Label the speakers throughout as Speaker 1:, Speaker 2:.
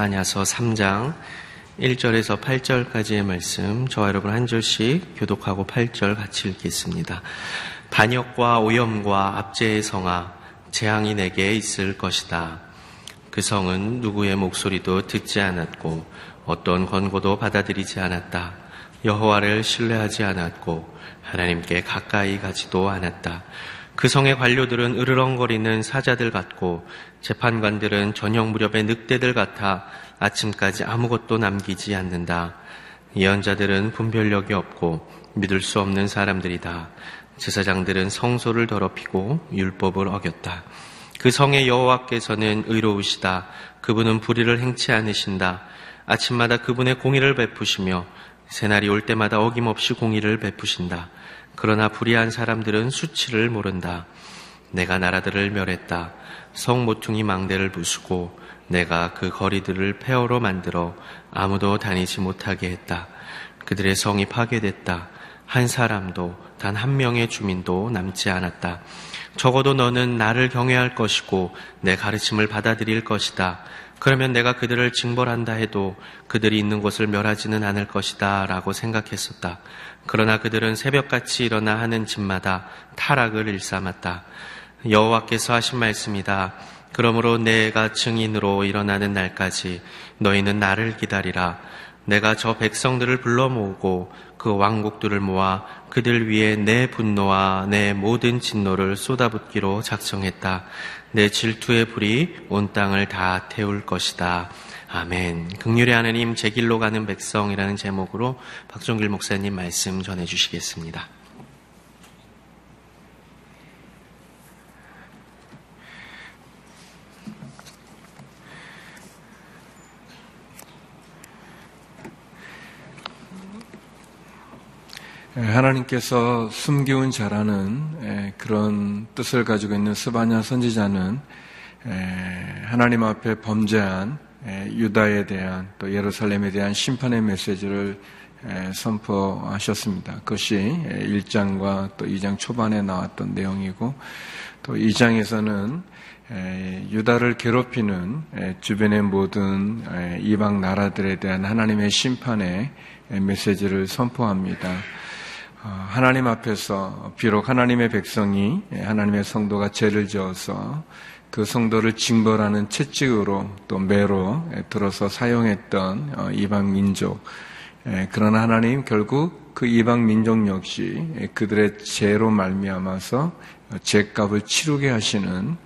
Speaker 1: 스바냐서 3장 1절에서 8절까지의 말씀 저와 여러분 한 절씩 교독하고 8절 같이 읽겠습니다. 반역과 오염과 압제의 성아 재앙이 내게 있을 것이다. 그 성은 누구의 목소리도 듣지 않았고 어떤 권고도 받아들이지 않았다. 여호와를 신뢰하지 않았고 하나님께 가까이 가지도 않았다. 그 성의 관료들은 으르렁거리는 사자들 같고 재판관들은 저녁 무렵의 늑대들 같아 아침까지 아무것도 남기지 않는다. 예언자들은 분별력이 없고 믿을 수 없는 사람들이다. 제사장들은 성소를 더럽히고 율법을 어겼다. 그 성의 여호와께서는 의로우시다. 그분은 불의를 행치 않으신다. 아침마다 그분의 공의를 베푸시며 새날이 올 때마다 어김없이 공의를 베푸신다. 그러나 불의한 사람들은 수치를 모른다. 내가 나라들을 멸했다. 성 모퉁이 망대를 부수고 내가 그 거리들을 폐허로 만들어 아무도 다니지 못하게 했다. 그들의 성이 파괴됐다. 한 사람도 단 한 명의 주민도 남지 않았다. 적어도 너는 나를 경외할 것이고 내 가르침을 받아들일 것이다. 그러면 내가 그들을 징벌한다 해도 그들이 있는 곳을 멸하지는 않을 것이다 라고 생각했었다. 그러나 그들은 새벽같이 일어나 하는 집마다 타락을 일삼았다. 여호와께서 하신 말씀이다. 그러므로 내가 증인으로 일어나는 날까지 너희는 나를 기다리라. 내가 저 백성들을 불러 모으고 그 왕국들을 모아 그들 위에 내 분노와 내 모든 진노를 쏟아붓기로 작정했다. 내 질투의 불이 온 땅을 다 태울 것이다. 아멘. 극률의 하느님 제 길로 가는 백성이라는 제목으로 박종길 목사님 말씀 전해 주시겠습니다.
Speaker 2: 예, 하나님께서 숨기운 자라는 예, 그런 뜻을 가지고 있는 스바냐 선지자는 예, 하나님 앞에 범죄한 유다에 대한 또 예루살렘에 대한 심판의 메시지를 선포하셨습니다. 그것이 1장과 또 2장 초반에 나왔던 내용이고 또 2장에서는 유다를 괴롭히는 주변의 모든 이방 나라들에 대한 하나님의 심판의 메시지를 선포합니다. 어, 하나님 앞에서 비록 하나님의 백성이 하나님의 성도가 죄를 지어서 그 성도를 징벌하는 채찍으로 또 매로 들어서 사용했던 어, 이방 민족 그러나 하나님 결국 그 이방 민족 역시 그들의 죄로 말미암아서 죄값을 치르게 하시는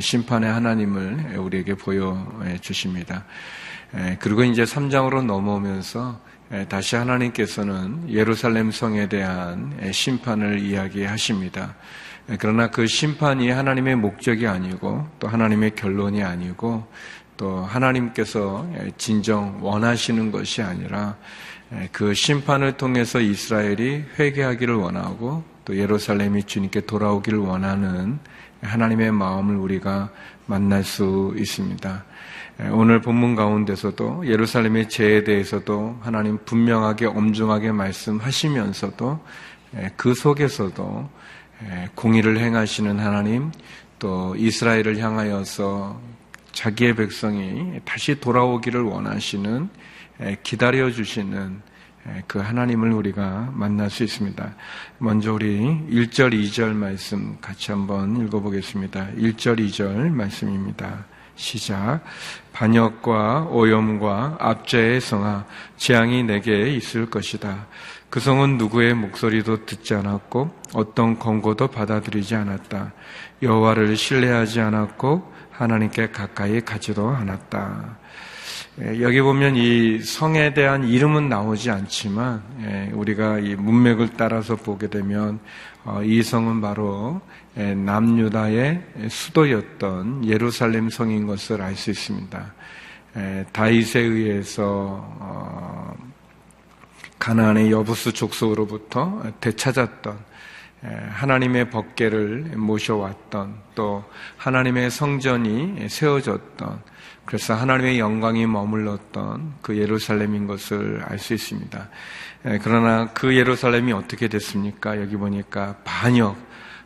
Speaker 2: 심판의 하나님을 우리에게 보여 주십니다. 그리고 이제 3장으로 넘어오면서 다시 하나님께서는 예루살렘 성에 대한 심판을 이야기하십니다. 그러나 그 심판이 하나님의 목적이 아니고 또 하나님의 결론이 아니고 또 하나님께서 진정 원하시는 것이 아니라 그 심판을 통해서 이스라엘이 회개하기를 원하고 또 예루살렘이 주님께 돌아오기를 원하는 하나님의 마음을 우리가 만날 수 있습니다. 오늘 본문 가운데서도 예루살렘의 죄에 대해서도 하나님 분명하게 엄중하게 말씀하시면서도 그 속에서도 공의를 행하시는 하나님 또 이스라엘을 향하여서 자기의 백성이 다시 돌아오기를 원하시는 기다려 주시는 그 하나님을 우리가 만날 수 있습니다. 먼저 우리 1절, 2절 말씀 같이 한번 읽어보겠습니다. 1절, 2절 말씀입니다. 시작. 반역과 오염과 압제의 성아, 재앙이 내게 있을 것이다. 그 성은 누구의 목소리도 듣지 않았고 어떤 권고도 받아들이지 않았다. 여호와를 신뢰하지 않았고 하나님께 가까이 가지도 않았다. 예, 여기 보면 이 성에 대한 이름은 나오지 않지만 예, 우리가 이 문맥을 따라서 보게 되면 어, 이 성은 바로 예, 남유다의 수도였던 예루살렘 성인 것을 알 수 있습니다. 다윗에 의해서 어, 가나안의 여부스 족속으로부터 되찾았던 하나님의 법계를 모셔왔던 또 하나님의 성전이 세워졌던 그래서 하나님의 영광이 머물렀던 그 예루살렘인 것을 알 수 있습니다. 그러나 그 예루살렘이 어떻게 됐습니까? 여기 보니까 반역,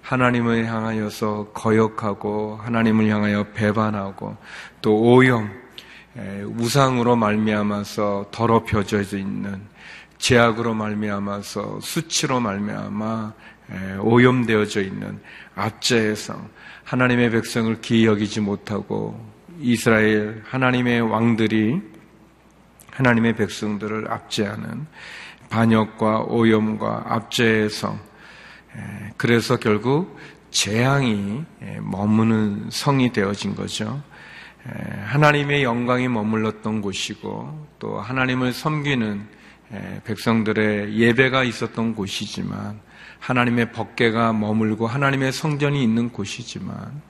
Speaker 2: 하나님을 향하여서 거역하고 하나님을 향하여 배반하고 또 오염, 우상으로 말미암아서 더럽혀져 있는 제약으로 말미암아서 수치로 말미암아 오염되어져 있는 압제의 성 하나님의 백성을 기이 여기지 못하고 이스라엘 하나님의 왕들이 하나님의 백성들을 압제하는 반역과 오염과 압제의 성 그래서 결국 재앙이 머무는 성이 되어진 거죠. 하나님의 영광이 머물렀던 곳이고 또 하나님을 섬기는 백성들의 예배가 있었던 곳이지만 하나님의 법계가 머물고 하나님의 성전이 있는 곳이지만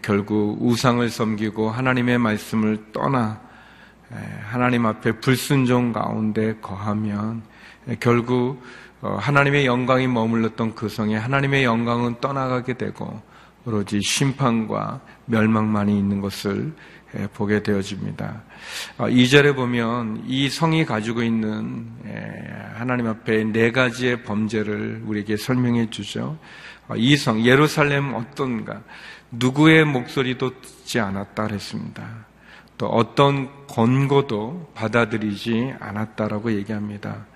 Speaker 2: 결국 우상을 섬기고 하나님의 말씀을 떠나 하나님 앞에 불순종 가운데 거하면 결국 어, 하나님의 영광이 머물렀던 그 성에 하나님의 영광은 떠나가게 되고 오로지 심판과 멸망만이 있는 것을 보게 되어집니다. 2절에 어, 보면 이 성이 가지고 있는 하나님 앞에 네 가지의 범죄를 우리에게 설명해 주죠. 어, 이 성, 예루살렘 어떤가? 누구의 목소리도 듣지 않았다 그랬습니다. 또 어떤 권고도 받아들이지 않았다라고 얘기합니다.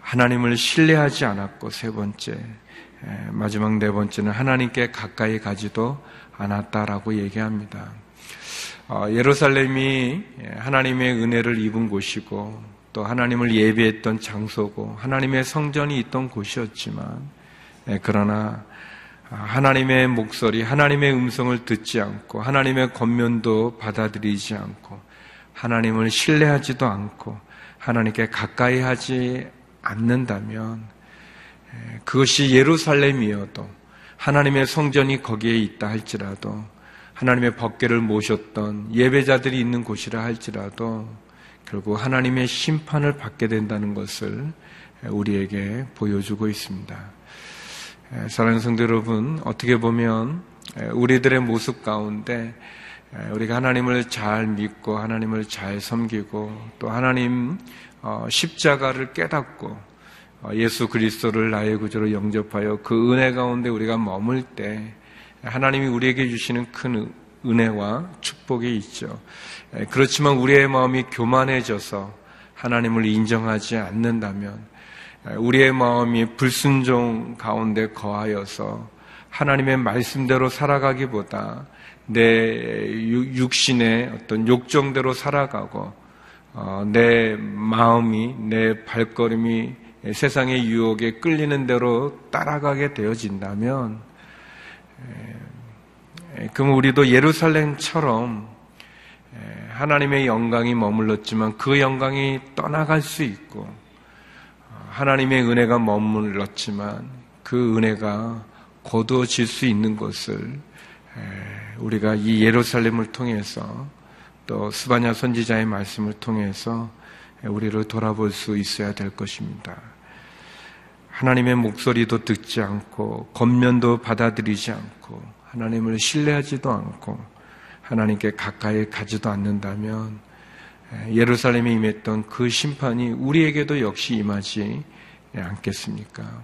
Speaker 2: 하나님을 신뢰하지 않았고 세 번째 마지막 네 번째는 하나님께 가까이 가지도 않았다라고 얘기합니다. 어, 예루살렘이 하나님의 은혜를 입은 곳이고 또 하나님을 예배했던 장소고 하나님의 성전이 있던 곳이었지만 그러나 하나님의 목소리, 하나님의 음성을 듣지 않고 하나님의 겉면도 받아들이지 않고 하나님을 신뢰하지도 않고 하나님께 가까이 하지 않는다면 그것이 예루살렘이어도 하나님의 성전이 거기에 있다 할지라도 하나님의 법궤를 모셨던 예배자들이 있는 곳이라 할지라도 결국 하나님의 심판을 받게 된다는 것을 우리에게 보여주고 있습니다. 사랑하는 성도 여러분, 어떻게 보면 우리들의 모습 가운데 우리가 하나님을 잘 믿고 하나님을 잘 섬기고 또 하나님 어, 십자가를 깨닫고 어, 예수 그리스도를 나의 구주로 영접하여 그 은혜 가운데 우리가 머물 때 하나님이 우리에게 주시는 큰 은혜와 축복이 있죠. 그렇지만 우리의 마음이 교만해져서 하나님을 인정하지 않는다면 우리의 마음이 불순종 가운데 거하여서 하나님의 말씀대로 살아가기보다 내 육신의 어떤 욕정대로 살아가고 어, 내 마음이 내 발걸음이 세상의 유혹에 끌리는 대로 따라가게 되어진다면 그럼 우리도 예루살렘처럼 하나님의 영광이 머물렀지만 그 영광이 떠나갈 수 있고 어, 하나님의 은혜가 머물렀지만 그 은혜가 거두어질 수 있는 것을 우리가 이 예루살렘을 통해서 또 스바냐 선지자의 말씀을 통해서 우리를 돌아볼 수 있어야 될 것입니다. 하나님의 목소리도 듣지 않고 겉면도 받아들이지 않고 하나님을 신뢰하지도 않고 하나님께 가까이 가지도 않는다면 예루살렘에 임했던 그 심판이 우리에게도 역시 임하지 않겠습니까?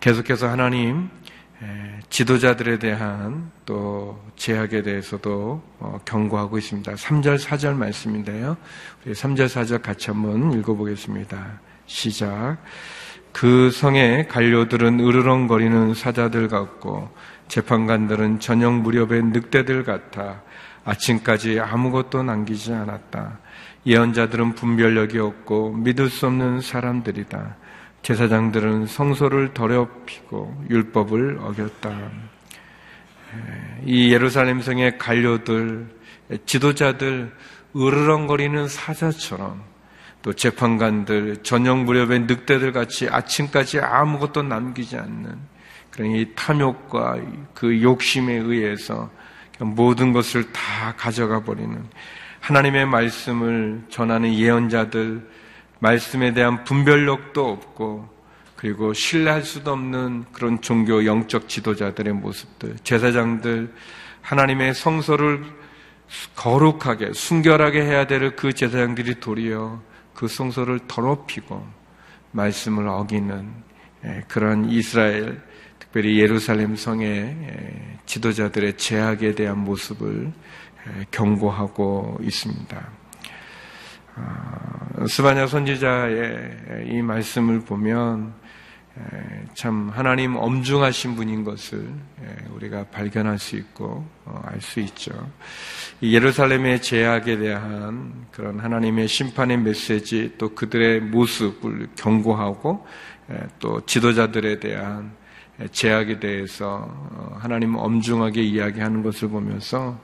Speaker 2: 계속해서 하나님 지도자들에 대한 또 제약에 대해서도 어, 경고하고 있습니다. 3절, 4절 말씀인데요. 우리 3절, 4절 같이 한번 읽어보겠습니다. 시작. 그 성의 관료들은 으르렁거리는 사자들 같고 재판관들은 저녁 무렵의 늑대들 같아 아침까지 아무것도 남기지 않았다. 예언자들은 분별력이 없고 믿을 수 없는 사람들이다. 제사장들은 성소를 더럽히고 율법을 어겼다. 이 예루살렘 성의 관료들, 지도자들, 으르렁거리는 사자처럼 또 재판관들, 저녁 무렵의 늑대들 같이 아침까지 아무것도 남기지 않는 그런 이 탐욕과 그 욕심에 의해서 모든 것을 다 가져가 버리는 하나님의 말씀을 전하는 예언자들, 말씀에 대한 분별력도 없고 그리고 신뢰할 수도 없는 그런 종교 영적 지도자들의 모습들, 제사장들, 하나님의 성소를 거룩하게, 순결하게 해야 될 그 제사장들이 도리어 그 성소를 더럽히고 말씀을 어기는 예, 그런 이스라엘, 특별히 예루살렘 성의 예, 지도자들의 제약에 대한 모습을 경고하고 있습니다. 아, 스바냐 선지자의 이 말씀을 보면 참 하나님 엄중하신 분인 것을 우리가 발견할 수 있고 어, 알수 있죠. 예루살렘의 제약에 대한 그런 하나님의 심판의 메시지 또 그들의 모습을 경고하고 또 지도자들에 대한 제약에 대해서 어, 하나님 엄중하게 이야기하는 것을 보면서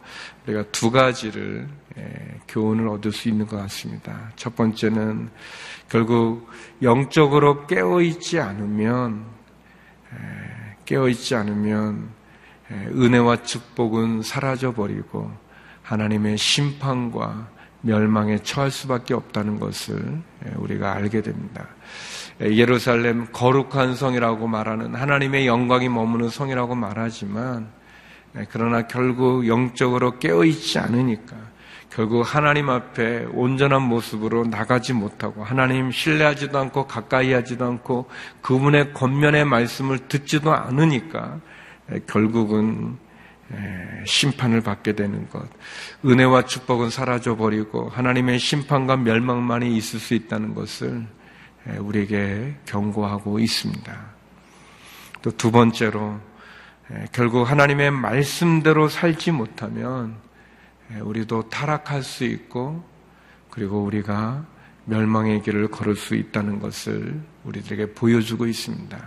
Speaker 2: 우리가 두 가지를 교훈을 얻을 수 있는 것 같습니다. 첫 번째는 결국 영적으로 깨어있지 않으면 깨어있지 않으면 은혜와 축복은 사라져 버리고 하나님의 심판과 멸망에 처할 수밖에 없다는 것을 우리가 알게 됩니다. 예루살렘 거룩한 성이라고 말하는 하나님의 영광이 머무는 성이라고 말하지만 그러나 결국 영적으로 깨어있지 않으니까 결국 하나님 앞에 온전한 모습으로 나가지 못하고 하나님 신뢰하지도 않고 가까이 하지도 않고 그분의 겉면의 말씀을 듣지도 않으니까 결국은 심판을 받게 되는 것. 은혜와 축복은 사라져 버리고 하나님의 심판과 멸망만이 있을 수 있다는 것을 우리에게 경고하고 있습니다. 또 두 번째로 결국 하나님의 말씀대로 살지 못하면 예, 우리도 타락할 수 있고 그리고 우리가 멸망의 길을 걸을 수 있다는 것을 우리들에게 보여주고 있습니다.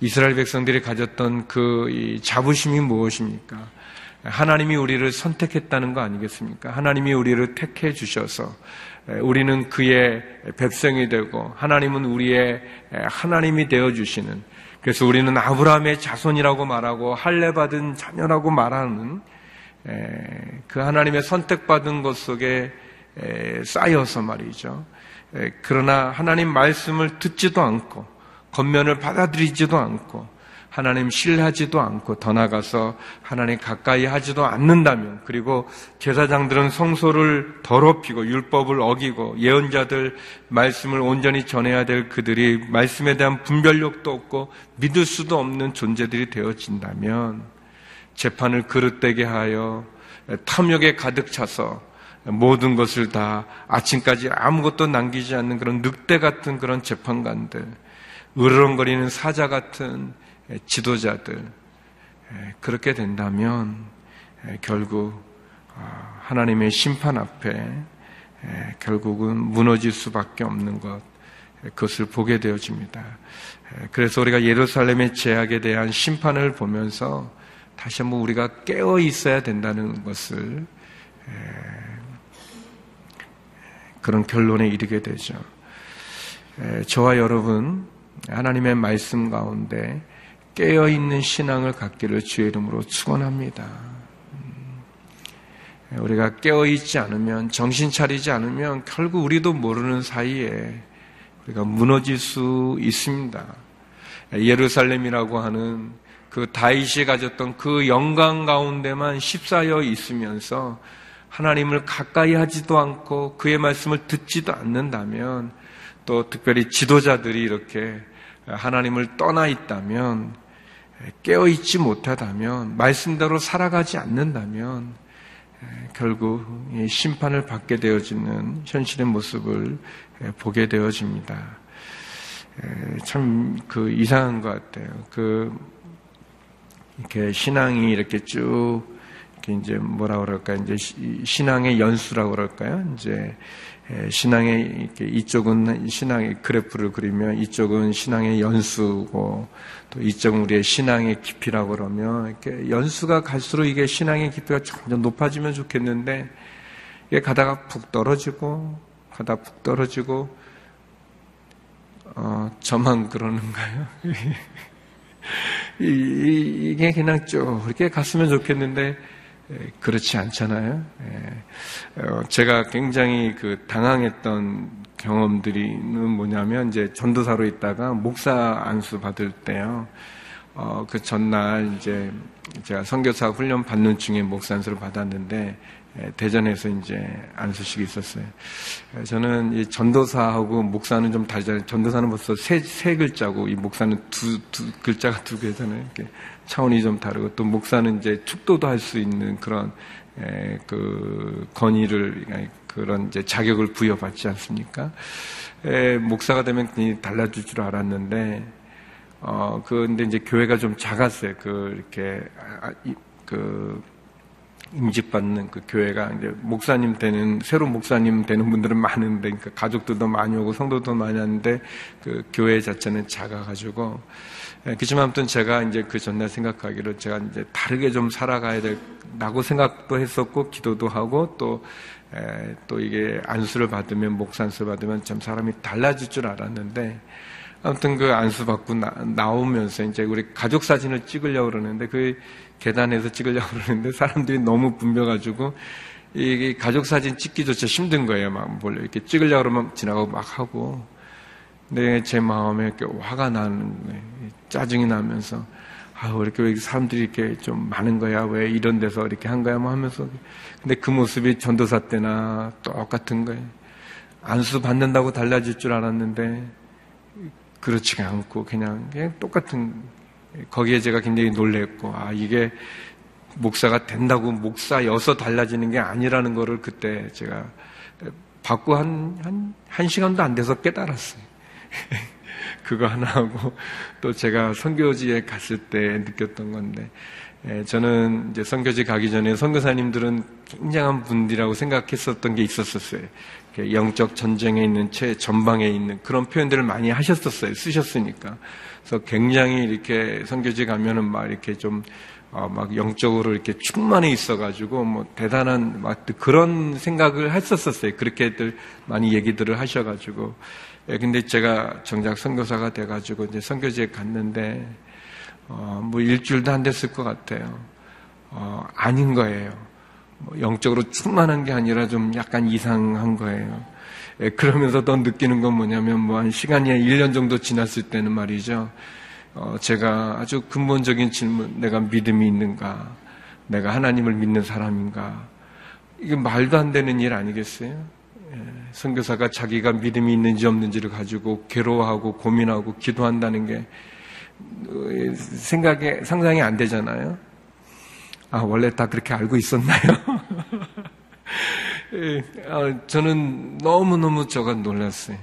Speaker 2: 이스라엘 백성들이 가졌던 그 자부심이 무엇입니까? 하나님이 우리를 선택했다는 거 아니겠습니까? 하나님이 우리를 택해 주셔서 예, 우리는 그의 백성이 되고 하나님은 우리의 하나님이 되어 주시는 그래서 우리는 아브라함의 자손이라고 말하고 할례 받은 자녀라고 말하는 그 하나님의 선택받은 것 속에 쌓여서 말이죠. 그러나 하나님 말씀을 듣지도 않고 겉면을 받아들이지도 않고 하나님 신뢰하지도 않고 더 나가서 하나님 가까이 하지도 않는다면 그리고 제사장들은 성소를 더럽히고 율법을 어기고 예언자들 말씀을 온전히 전해야 될 그들이 말씀에 대한 분별력도 없고 믿을 수도 없는 존재들이 되어진다면 재판을 그릇되게 하여 탐욕에 가득 차서 모든 것을 다 아침까지 아무것도 남기지 않는 그런 늑대 같은 그런 재판관들, 으르렁거리는 사자 같은 지도자들, 그렇게 된다면 결국 아, 하나님의 심판 앞에 결국은 무너질 수밖에 없는 것, 그것을 보게 되어집니다. 그래서 우리가 예루살렘의 제약에 대한 심판을 보면서 다시 한번 우리가 깨어 있어야 된다는 것을 그런 결론에 이르게 되죠. 저와 여러분 하나님의 말씀 가운데 깨어 있는 신앙을 갖기를 주의 이름으로 축원합니다. 음, 우리가 깨어 있지 않으면 정신 차리지 않으면 결국 우리도 모르는 사이에 우리가 무너질 수 있습니다. 예루살렘이라고 하는 그 다윗이 가졌던 그 영광 가운데만 휩싸여 있으면서 하나님을 가까이 하지도 않고 그의 말씀을 듣지도 않는다면 또 특별히 지도자들이 이렇게 하나님을 떠나 있다면 깨어 있지 못하다면 말씀대로 살아가지 않는다면 결국 심판을 받게 되어지는 현실의 모습을 보게 되어집니다. 참 그 이상한 것 같아요. 그 이렇게 신앙이 이렇게 쭉 이렇게 이제 뭐라 그럴까 이제 신앙의 연수라고 그럴까요? 이제 신앙의 이렇게 이쪽은 신앙의 그래프를 그리면 이쪽은 신앙의 연수고 또 이쪽은 우리의 신앙의 깊이라고 그러면 이렇게 연수가 갈수록 이게 신앙의 깊이가 점점 높아지면 좋겠는데 이게 가다가 푹 떨어지고 가다 푹 떨어지고 어 저만 그러는가요? 이, 게 그냥 쭉 이렇게 갔으면 좋겠는데 그렇지 않잖아요. 어, 제가 굉장히 그 당황했던 경험들이는 뭐냐면 이제 전도사로 있다가 목사 안수 받을 때요. 어, 그 전날 이제 제가 선교사 훈련 받는 중에 목사 안수를 받았는데 예, 대전에서 이제 안수식이 있었어요. 예, 저는 이 전도사하고 목사는 좀 다르잖아요. 전도사는 벌써 세, 세 글자고 이 목사는 두, 두 글자가 두 개잖아요. 차원이 좀 다르고 또 목사는 이제 축도도 할 수 있는 그런 그 건의를 그런 이제 자격을 부여받지 않습니까? 목사가 되면 그냥 달라질 줄 알았는데 어 그런데 이제 교회가 좀 작았어요. 그 이렇게 아, 그 임직받는 그 교회가 이제 목사님 되는 새로 목사님 되는 분들은 많은데 그러니까 가족들도 많이 오고 성도도 많이 하는데 그 교회 자체는 작아가지고 예, 그렇지만 아무튼 제가 이제 그 전날 생각하기로 제가 이제 다르게 좀 살아가야 될라고 생각도 했었고 기도도 하고 또또 에, 또 이게 안수를 받으면 목산수 받으면 참 사람이 달라질 줄 알았는데 아무튼 그 안수 받고 나, 오면서 이제 우리 가족 사진을 찍으려고 그러는데 그 계단에서 찍으려고 그러는데 사람들이 너무 붐벼가지고 이게 가족 사진 찍기조차 힘든 거예요. 막 몰래 이렇게 찍으려고 그러면 지나가고 막 하고. 근데 제 마음에 이렇게 화가 나는. 짜증이 나면서 아, 왜 이렇게 왜 사람들이 이렇게 좀 많은 거야? 왜 이런 데서 이렇게 한 거야? 뭐 하면서. 근데 그 모습이 전도사 때나 똑같은 거예요. 안수 받는다고 달라질 줄 알았는데 그렇지가 않고 그냥, 그냥 똑같은 거기에 제가 굉장히 놀랬고, 아, 이게 목사가 된다고 목사여서 달라지는 게 아니라는 거를 그때 제가 받고 한, 한, 한 시간도 안 돼서 깨달았어요. 그거 하나 하고, 또 제가 선교지에 갔을 때 느꼈던 건데, 예, 저는 이제 선교지 가기 전에 선교사님들은 굉장한 분들이라고 생각했었던 게 있었었어요. 영적 전쟁에 있는 최 전방에 있는 그런 표현들을 많이 하셨었어요. 쓰셨으니까. 그래서 굉장히 이렇게 선교지 가면은 막 이렇게 좀, 어, 막 영적으로 이렇게 충만해 있어가지고 뭐 대단한 막 그런 생각을 했었었어요. 그렇게들 많이 얘기들을 하셔가지고. 예, 근데 제가 정작 선교사가 돼가지고 이제 선교지에 갔는데, 어, 뭐 일주일도 안 됐을 것 같아요. 어, 아닌 거예요. 뭐 영적으로 충만한 게 아니라 좀 약간 이상한 거예요. 예, 그러면서 더 느끼는 건 뭐냐면 뭐 한 시간이 한 1년 정도 지났을 때는 말이죠. 어, 제가 아주 근본적인 질문, 내가 믿음이 있는가? 내가 하나님을 믿는 사람인가? 이게 말도 안 되는 일 아니겠어요? 예, 선교사가 자기가 믿음이 있는지 없는지를 가지고 괴로워하고 고민하고 기도한다는 게 어, 생각에 상상이 안 되잖아요. 아, 원래 다 그렇게 알고 있었나요? 예, 아, 저는 너무너무 저가 놀랐어요.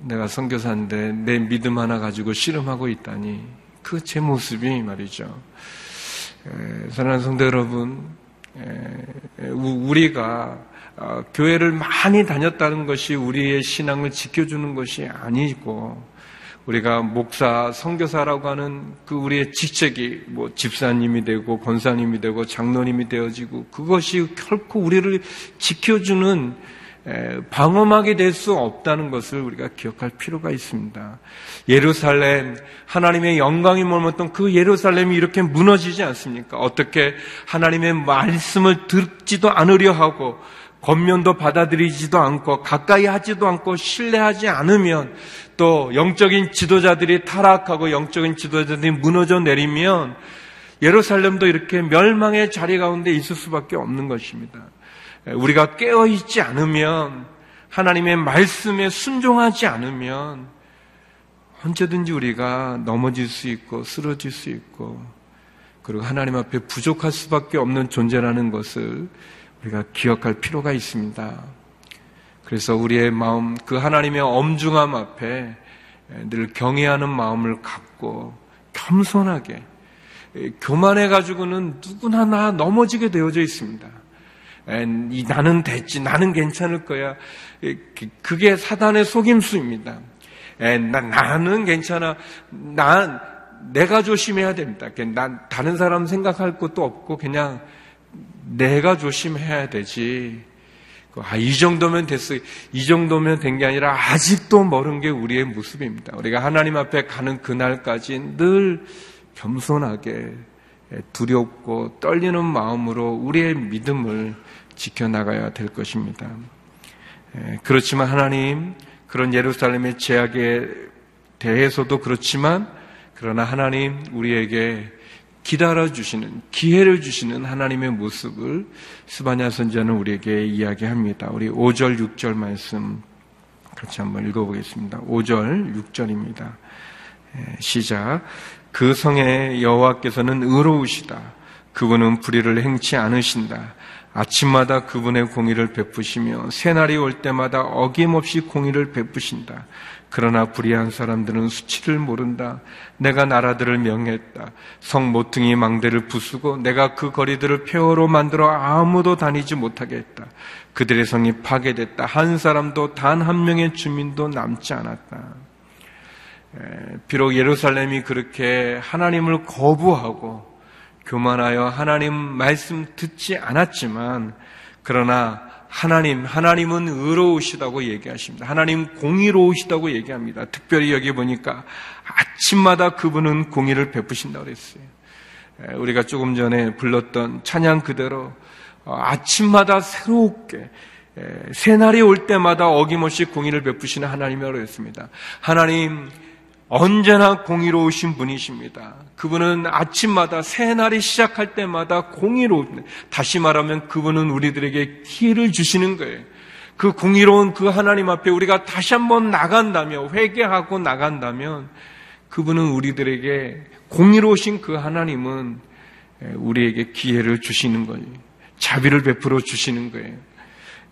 Speaker 2: 내가 선교사인데 내 믿음 하나 가지고 씨름하고 있다니 그 제 모습이 말이죠. 예, 사랑하는 성도 여러분, 예, 우리가 어, 교회를 많이 다녔다는 것이 우리의 신앙을 지켜주는 것이 아니고 우리가 목사, 선교사라고 하는 그 우리의 직책이 뭐 집사님이 되고 권사님이 되고 장로님이 되어지고 그것이 결코 우리를 지켜주는 방어막이 될 수 없다는 것을 우리가 기억할 필요가 있습니다. 예루살렘, 하나님의 영광이 머물렀던 그 예루살렘이 이렇게 무너지지 않습니까? 어떻게 하나님의 말씀을 듣지도 않으려 하고 겉면도 받아들이지도 않고 가까이 하지도 않고 신뢰하지 않으면 또 영적인 지도자들이 타락하고 영적인 지도자들이 무너져 내리면 예루살렘도 이렇게 멸망의 자리 가운데 있을 수밖에 없는 것입니다. 우리가 깨어 있지 않으면 하나님의 말씀에 순종하지 않으면 언제든지 우리가 넘어질 수 있고 쓰러질 수 있고 그리고 하나님 앞에 부족할 수밖에 없는 존재라는 것을 우리가 기억할 필요가 있습니다. 그래서 우리의 마음, 그 하나님의 엄중함 앞에 늘 경외하는 마음을 갖고 겸손하게 교만해 가지고는 누구나 나 넘어지게 되어져 있습니다. 나는 됐지, 나는 괜찮을 거야. 그게 사단의 속임수입니다. 나는 괜찮아. 난 내가 조심해야 됩니다. 난 다른 사람 생각할 것도 없고 그냥 내가 조심해야 되지. 아, 이 정도면 됐어요. 이 정도면 된 게 아니라 아직도 멀은 게 우리의 모습입니다. 우리가 하나님 앞에 가는 그날까지 늘 겸손하게 두렵고 떨리는 마음으로 우리의 믿음을 지켜나가야 될 것입니다. 그렇지만 하나님, 그런 예루살렘의 제약에 대해서도 그렇지만, 그러나 하나님 우리에게 기다려 주시는 기회를 주시는 하나님의 모습을 스바냐 선자는 우리에게 이야기합니다. 우리 5절 6절 말씀 같이 한번 읽어보겠습니다. 5절 6절입니다. 시작 그 성에 여호와께서는 의로우시다. 그분은 불의를 행치 않으신다. 아침마다 그분의 공의를 베푸시며 새날이 올 때마다 어김없이 공의를 베푸신다. 그러나 불의한 사람들은 수치를 모른다. 내가 나라들을 명했다. 성 모퉁이 망대를 부수고 내가 그 거리들을 폐허로 만들어 아무도 다니지 못하게 했다. 그들의 성이 파괴됐다. 한 사람도 단 한 명의 주민도 남지 않았다. 비록 예루살렘이 그렇게 하나님을 거부하고 교만하여 하나님 말씀 듣지 않았지만 그러나 하나님, 하나님은 의로우시다고 얘기하십니다. 하나님 공의로우시다고 얘기합니다. 특별히 여기 보니까 아침마다 그분은 공의를 베푸신다고 그랬어요. 우리가 조금 전에 불렀던 찬양 그대로 어, 아침마다 새롭게 새날이 올 때마다 어김없이 공의를 베푸시는 하나님이라고 했습니다. 하나님 언제나 공의로우신 분이십니다. 그분은 아침마다 새 날이 시작할 때마다 공의로 다시 말하면 그분은 우리들에게 기회를 주시는 거예요. 그 공의로운 그 하나님 앞에 우리가 다시 한번 나간다면 회개하고 나간다면 그분은 우리들에게 공의로우신 그 하나님은 우리에게 기회를 주시는 거예요. 자비를 베풀어 주시는 거예요.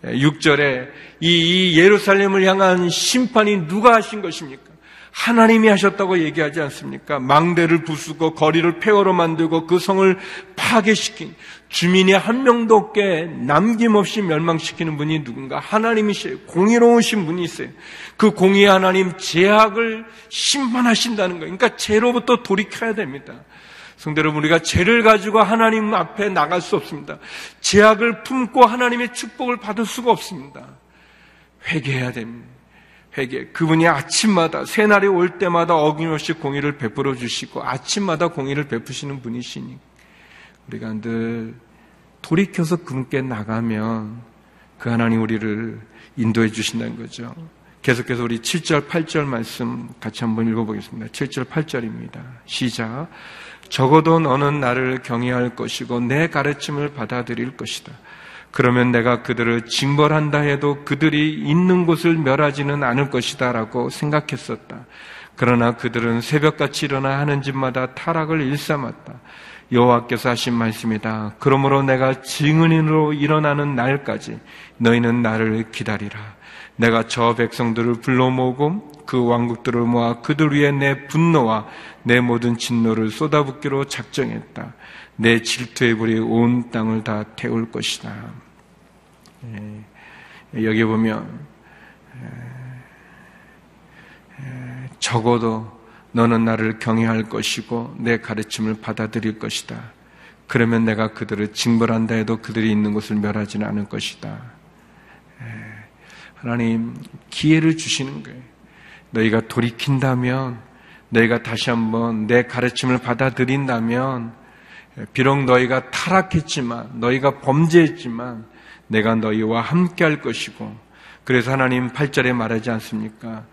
Speaker 2: 6절에 이 예루살렘을 향한 심판이 누가 하신 것입니까? 하나님이 하셨다고 얘기하지 않습니까? 망대를 부수고 거리를 폐허로 만들고 그 성을 파괴시킨 주민이 한 명도 없게 남김없이 멸망시키는 분이 누군가 하나님이세요. 공의로우신 분이세요. 그 공의 하나님 제약을 심판하신다는 거예요. 그러니까 죄로부터 돌이켜야 됩니다. 성대 여러분, 우리가 죄를 가지고 하나님 앞에 나갈 수 없습니다. 제약을 품고 하나님의 축복을 받을 수가 없습니다. 회개해야 됩니다. 회개. 그분이 아침마다 새날이 올 때마다 어김없이 공의를 베풀어 주시고 아침마다 공의를 베푸시는 분이시니 우리가 늘 돌이켜서 그분께 나가면 그 하나님 우리를 인도해 주신다는 거죠. 계속해서 우리 7절, 8절 말씀 같이 한번 읽어보겠습니다. 7절, 8절입니다. 시작. 적어도 너는 나를 경외할 것이고 내 가르침을 받아들일 것이다. 그러면 내가 그들을 징벌한다 해도 그들이 있는 곳을 멸하지는 않을 것이다 라고 생각했었다. 그러나 그들은 새벽같이 일어나 하는 집마다 타락을 일삼았다. 여호와께서 하신 말씀이다. 그러므로 내가 증인으로 일어나는 날까지 너희는 나를 기다리라. 내가 저 백성들을 불러 모으고 그 왕국들을 모아 그들 위에 내 분노와 내 모든 진노를 쏟아붓기로 작정했다. 내 질투의 불이 온 땅을 다 태울 것이다. 예, 여기 보면 적어도 너는 나를 경외할 것이고 내 가르침을 받아들일 것이다. 그러면 내가 그들을 징벌한다 해도 그들이 있는 곳을 멸하지는 않을 것이다. 하나님 기회를 주시는 거예요. 너희가 돌이킨다면 너희가 다시 한번 내 가르침을 받아들인다면 비록 너희가 타락했지만 너희가 범죄했지만 내가 너희와 함께 할 것이고 그래서 하나님 8절에 말하지 않습니까?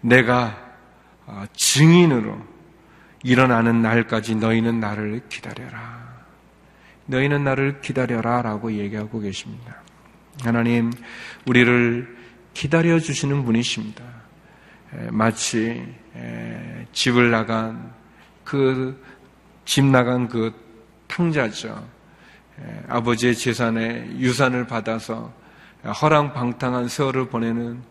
Speaker 2: 내가 어, 증인으로 일어나는 날까지 너희는 나를 기다려라. 너희는 나를 기다려라 라고 얘기하고 계십니다. 하나님, 우리를 기다려 주시는 분이십니다. 마치 집을 나간 그 집 나간 그 탕자죠. 예, 아버지의 재산에 유산을 받아서 허랑방탕한 세월을 보내는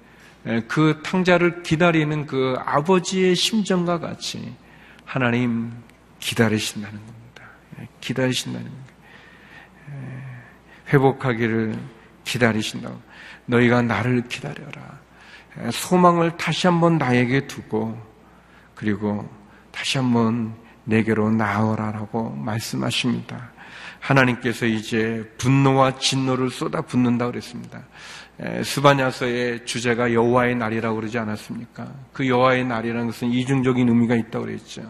Speaker 2: 예, 그 탕자를 기다리는 그 아버지의 심정과 같이 하나님 기다리신다는 겁니다. 예, 기다리신다는 겁니다. 회복하기를 기다리신다고. 너희가 나를 기다려라. 소망을 다시 한번 나에게 두고 그리고 다시 한번 내게로 나오라라고 말씀하십니다. 하나님께서 이제 분노와 진노를 쏟아 붓는다 그랬습니다. 스바냐서의 주제가 여호와의 날이라고 그러지 않았습니까? 그 여호와의 날이라는 것은 이중적인 의미가 있다고 그랬죠.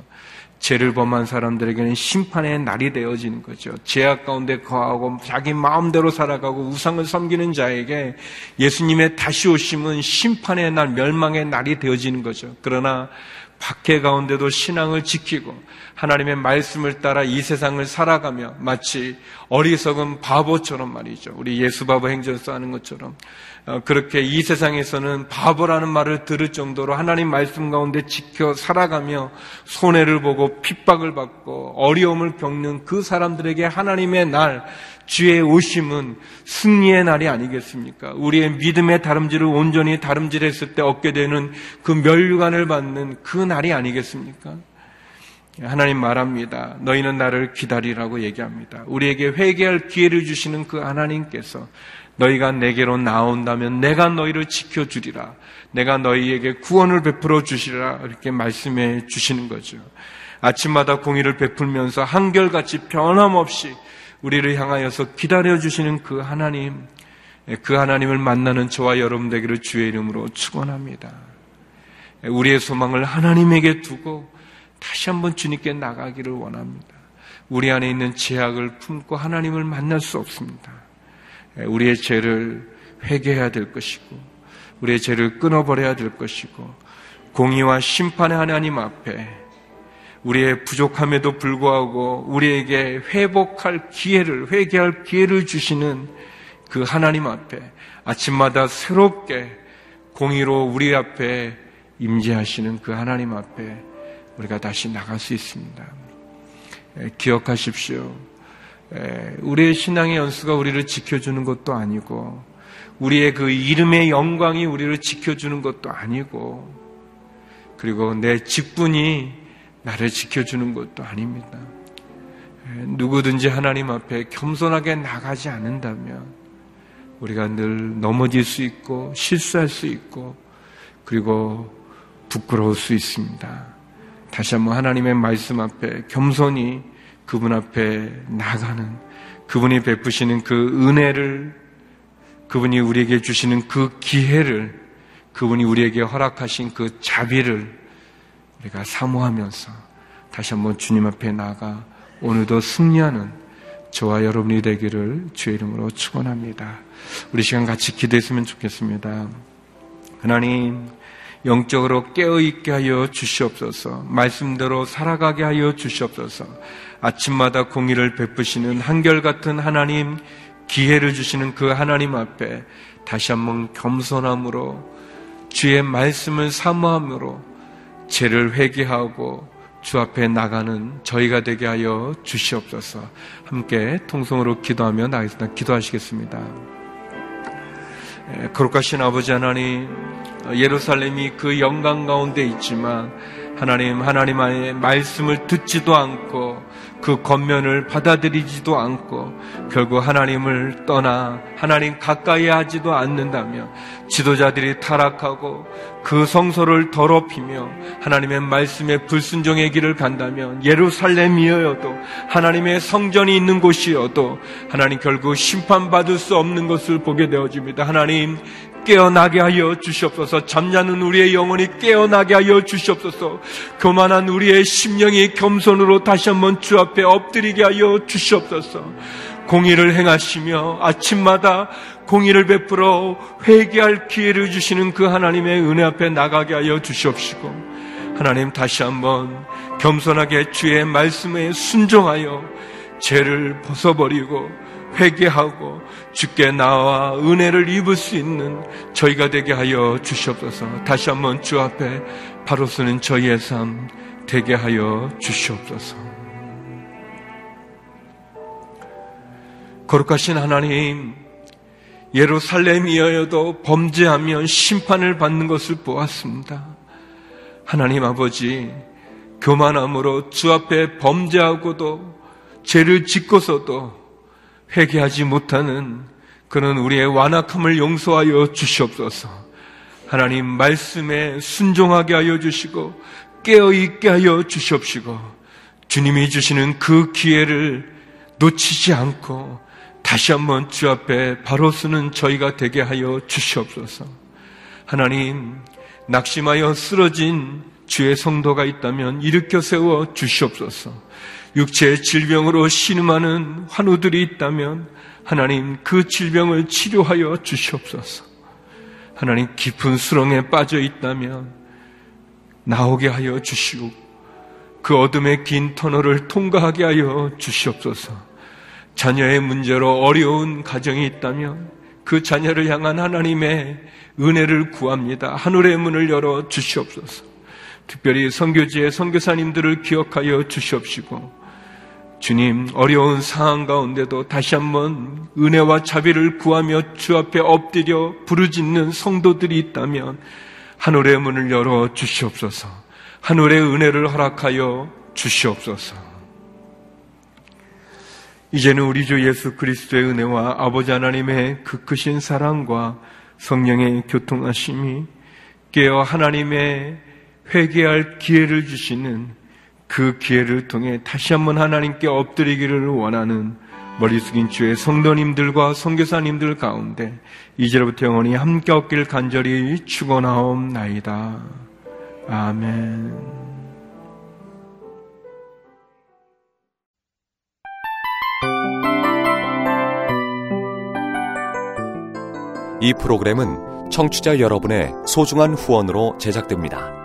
Speaker 2: 죄를 범한 사람들에게는 심판의 날이 되어지는 거죠. 죄악 가운데 거하고 자기 마음대로 살아가고 우상을 섬기는 자에게 예수님의 다시 오심은 심판의 날, 멸망의 날이 되어지는 거죠. 그러나 박해 가운데도 신앙을 지키고 하나님의 말씀을 따라 이 세상을 살아가며 마치 어리석은 바보처럼 말이죠. 우리 예수 바보 행전서 하는 것처럼 어, 그렇게 이 세상에서는 바보라는 말을 들을 정도로 하나님 말씀 가운데 지켜 살아가며 손해를 보고 핍박을 받고 어려움을 겪는 그 사람들에게 하나님의 날 주의 오심은 승리의 날이 아니겠습니까? 우리의 믿음의 다름질을 온전히 다름질했을 때 얻게 되는 그 멸류관을 받는 그 날이 아니겠습니까? 하나님 말합니다. 너희는 나를 기다리라고 얘기합니다. 우리에게 회개할 기회를 주시는 그 하나님께서 너희가 내게로 나온다면 내가 너희를 지켜주리라. 내가 너희에게 구원을 베풀어 주시리라. 이렇게 말씀해 주시는 거죠. 아침마다 공의를 베풀면서 한결같이 변함없이 우리를 향하여서 기다려 주시는 그 하나님, 그 하나님을 만나는 저와 여러분 되기를 주의 이름으로 축원합니다. 우리의 소망을 하나님에게 두고 다시 한번 주님께 나가기를 원합니다. 우리 안에 있는 제약을 품고 하나님을 만날 수 없습니다. 우리의 죄를 회개해야 될 것이고, 우리의 죄를 끊어버려야 될 것이고, 공의와 심판의 하나님 앞에 우리의 부족함에도 불구하고 우리에게 회복할 기회를, 회개할 기회를 주시는 그 하나님 앞에 아침마다 새롭게 공의로 우리 앞에 임재하시는 그 하나님 앞에 우리가 다시 나갈 수 있습니다. 기억하십시오. 우리의 신앙의 연수가 우리를 지켜주는 것도 아니고, 우리의 그 이름의 영광이 우리를 지켜주는 것도 아니고, 그리고 내 직분이 나를 지켜주는 것도 아닙니다. 누구든지 하나님 앞에 겸손하게 나가지 않는다면 우리가 늘 넘어질 수 있고 실수할 수 있고 그리고 부끄러울 수 있습니다. 다시 한번 하나님의 말씀 앞에 겸손히 그분 앞에 나가는 그분이 베푸시는 그 은혜를 그분이 우리에게 주시는 그 기회를 그분이 우리에게 허락하신 그 자비를 우리가 사모하면서 다시 한번 주님 앞에 나가 오늘도 승리하는 저와 여러분이 되기를 주의 이름으로 축원합니다. 우리 시간 같이 기도했으면 좋겠습니다. 하나님 영적으로 깨어 있게 하여 주시옵소서. 말씀대로 살아가게 하여 주시옵소서. 아침마다 공의를 베푸시는 한결같은 하나님 기회를 주시는 그 하나님 앞에 다시 한번 겸손함으로 주의 말씀을 사모함으로 죄를 회개하고 주 앞에 나가는 저희가 되게 하여 주시옵소서. 함께 통성으로 기도하며 나가겠습니다. 기도하시겠습니다. 거룩하신 아버지 하나님, 예루살렘이 그 영광 가운데 있지만 하나님, 하나님의 말씀을 듣지도 않고 그 겉면을 받아들이지도 않고 결국 하나님을 떠나 하나님 가까이 하지도 않는다면 지도자들이 타락하고 그 성소를 더럽히며 하나님의 말씀에 불순종의 길을 간다면 예루살렘이어도 하나님의 성전이 있는 곳이어도 하나님 결국 심판받을 수 없는 것을 보게 되어집니다. 하나님 깨어나게 하여 주시옵소서. 잠자는 우리의 영혼이 깨어나게 하여 주시옵소서. 교만한 우리의 심령이 겸손으로 다시 한번 주 앞에 엎드리게 하여 주시옵소서. 공의를 행하시며 아침마다 공의를 베풀어 회개할 기회를 주시는 그 하나님의 은혜 앞에 나가게 하여 주시옵시고 하나님 다시 한번 겸손하게 주의 말씀에 순종하여 죄를 벗어버리고 회개하고 주께 나와 은혜를 입을 수 있는 저희가 되게 하여 주시옵소서. 다시 한번 주 앞에 바로 쓰는 저희의 삶 되게 하여 주시옵소서. 거룩하신 하나님, 예루살렘이어도 범죄하면 심판을 받는 것을 보았습니다. 하나님 아버지, 교만함으로 주 앞에 범죄하고도 죄를 짓고서도 회개하지 못하는 그런 우리의 완악함을 용서하여 주시옵소서. 하나님 말씀에 순종하게 하여 주시고 깨어 있게 하여 주시옵시고 주님이 주시는 그 기회를 놓치지 않고 다시 한번 주 앞에 바로 쓰는 저희가 되게 하여 주시옵소서. 하나님 낙심하여 쓰러진 주의 성도가 있다면 일으켜 세워 주시옵소서. 육체의 질병으로 신음하는 환우들이 있다면 하나님 그 질병을 치료하여 주시옵소서. 하나님 깊은 수렁에 빠져 있다면 나오게 하여 주시고 그 어둠의 긴 터널을 통과하게 하여 주시옵소서. 자녀의 문제로 어려운 가정이 있다면 그 자녀를 향한 하나님의 은혜를 구합니다. 하늘의 문을 열어 주시옵소서. 특별히 선교지의 선교사님들을 기억하여 주시옵시고 주님, 어려운 상황 가운데도 다시 한번 은혜와 자비를 구하며 주 앞에 엎드려 부르짖는 성도들이 있다면 하늘의 문을 열어 주시옵소서. 하늘의 은혜를 허락하여 주시옵소서. 이제는 우리 주 예수 그리스도의 은혜와 아버지 하나님의 그 크신 사랑과 성령의 교통하심이 깨어 하나님의 회개할 기회를 주시는 그 기회를 통해 다시 한번 하나님께 엎드리기를 원하는 머리 숙인 주의 성도님들과 성교사님들 가운데 이제로부터 영원히 함께 얻길 간절히 축원하옵나이다. 아멘.
Speaker 3: 이 프로그램은 청취자 여러분의 소중한 후원으로 제작됩니다.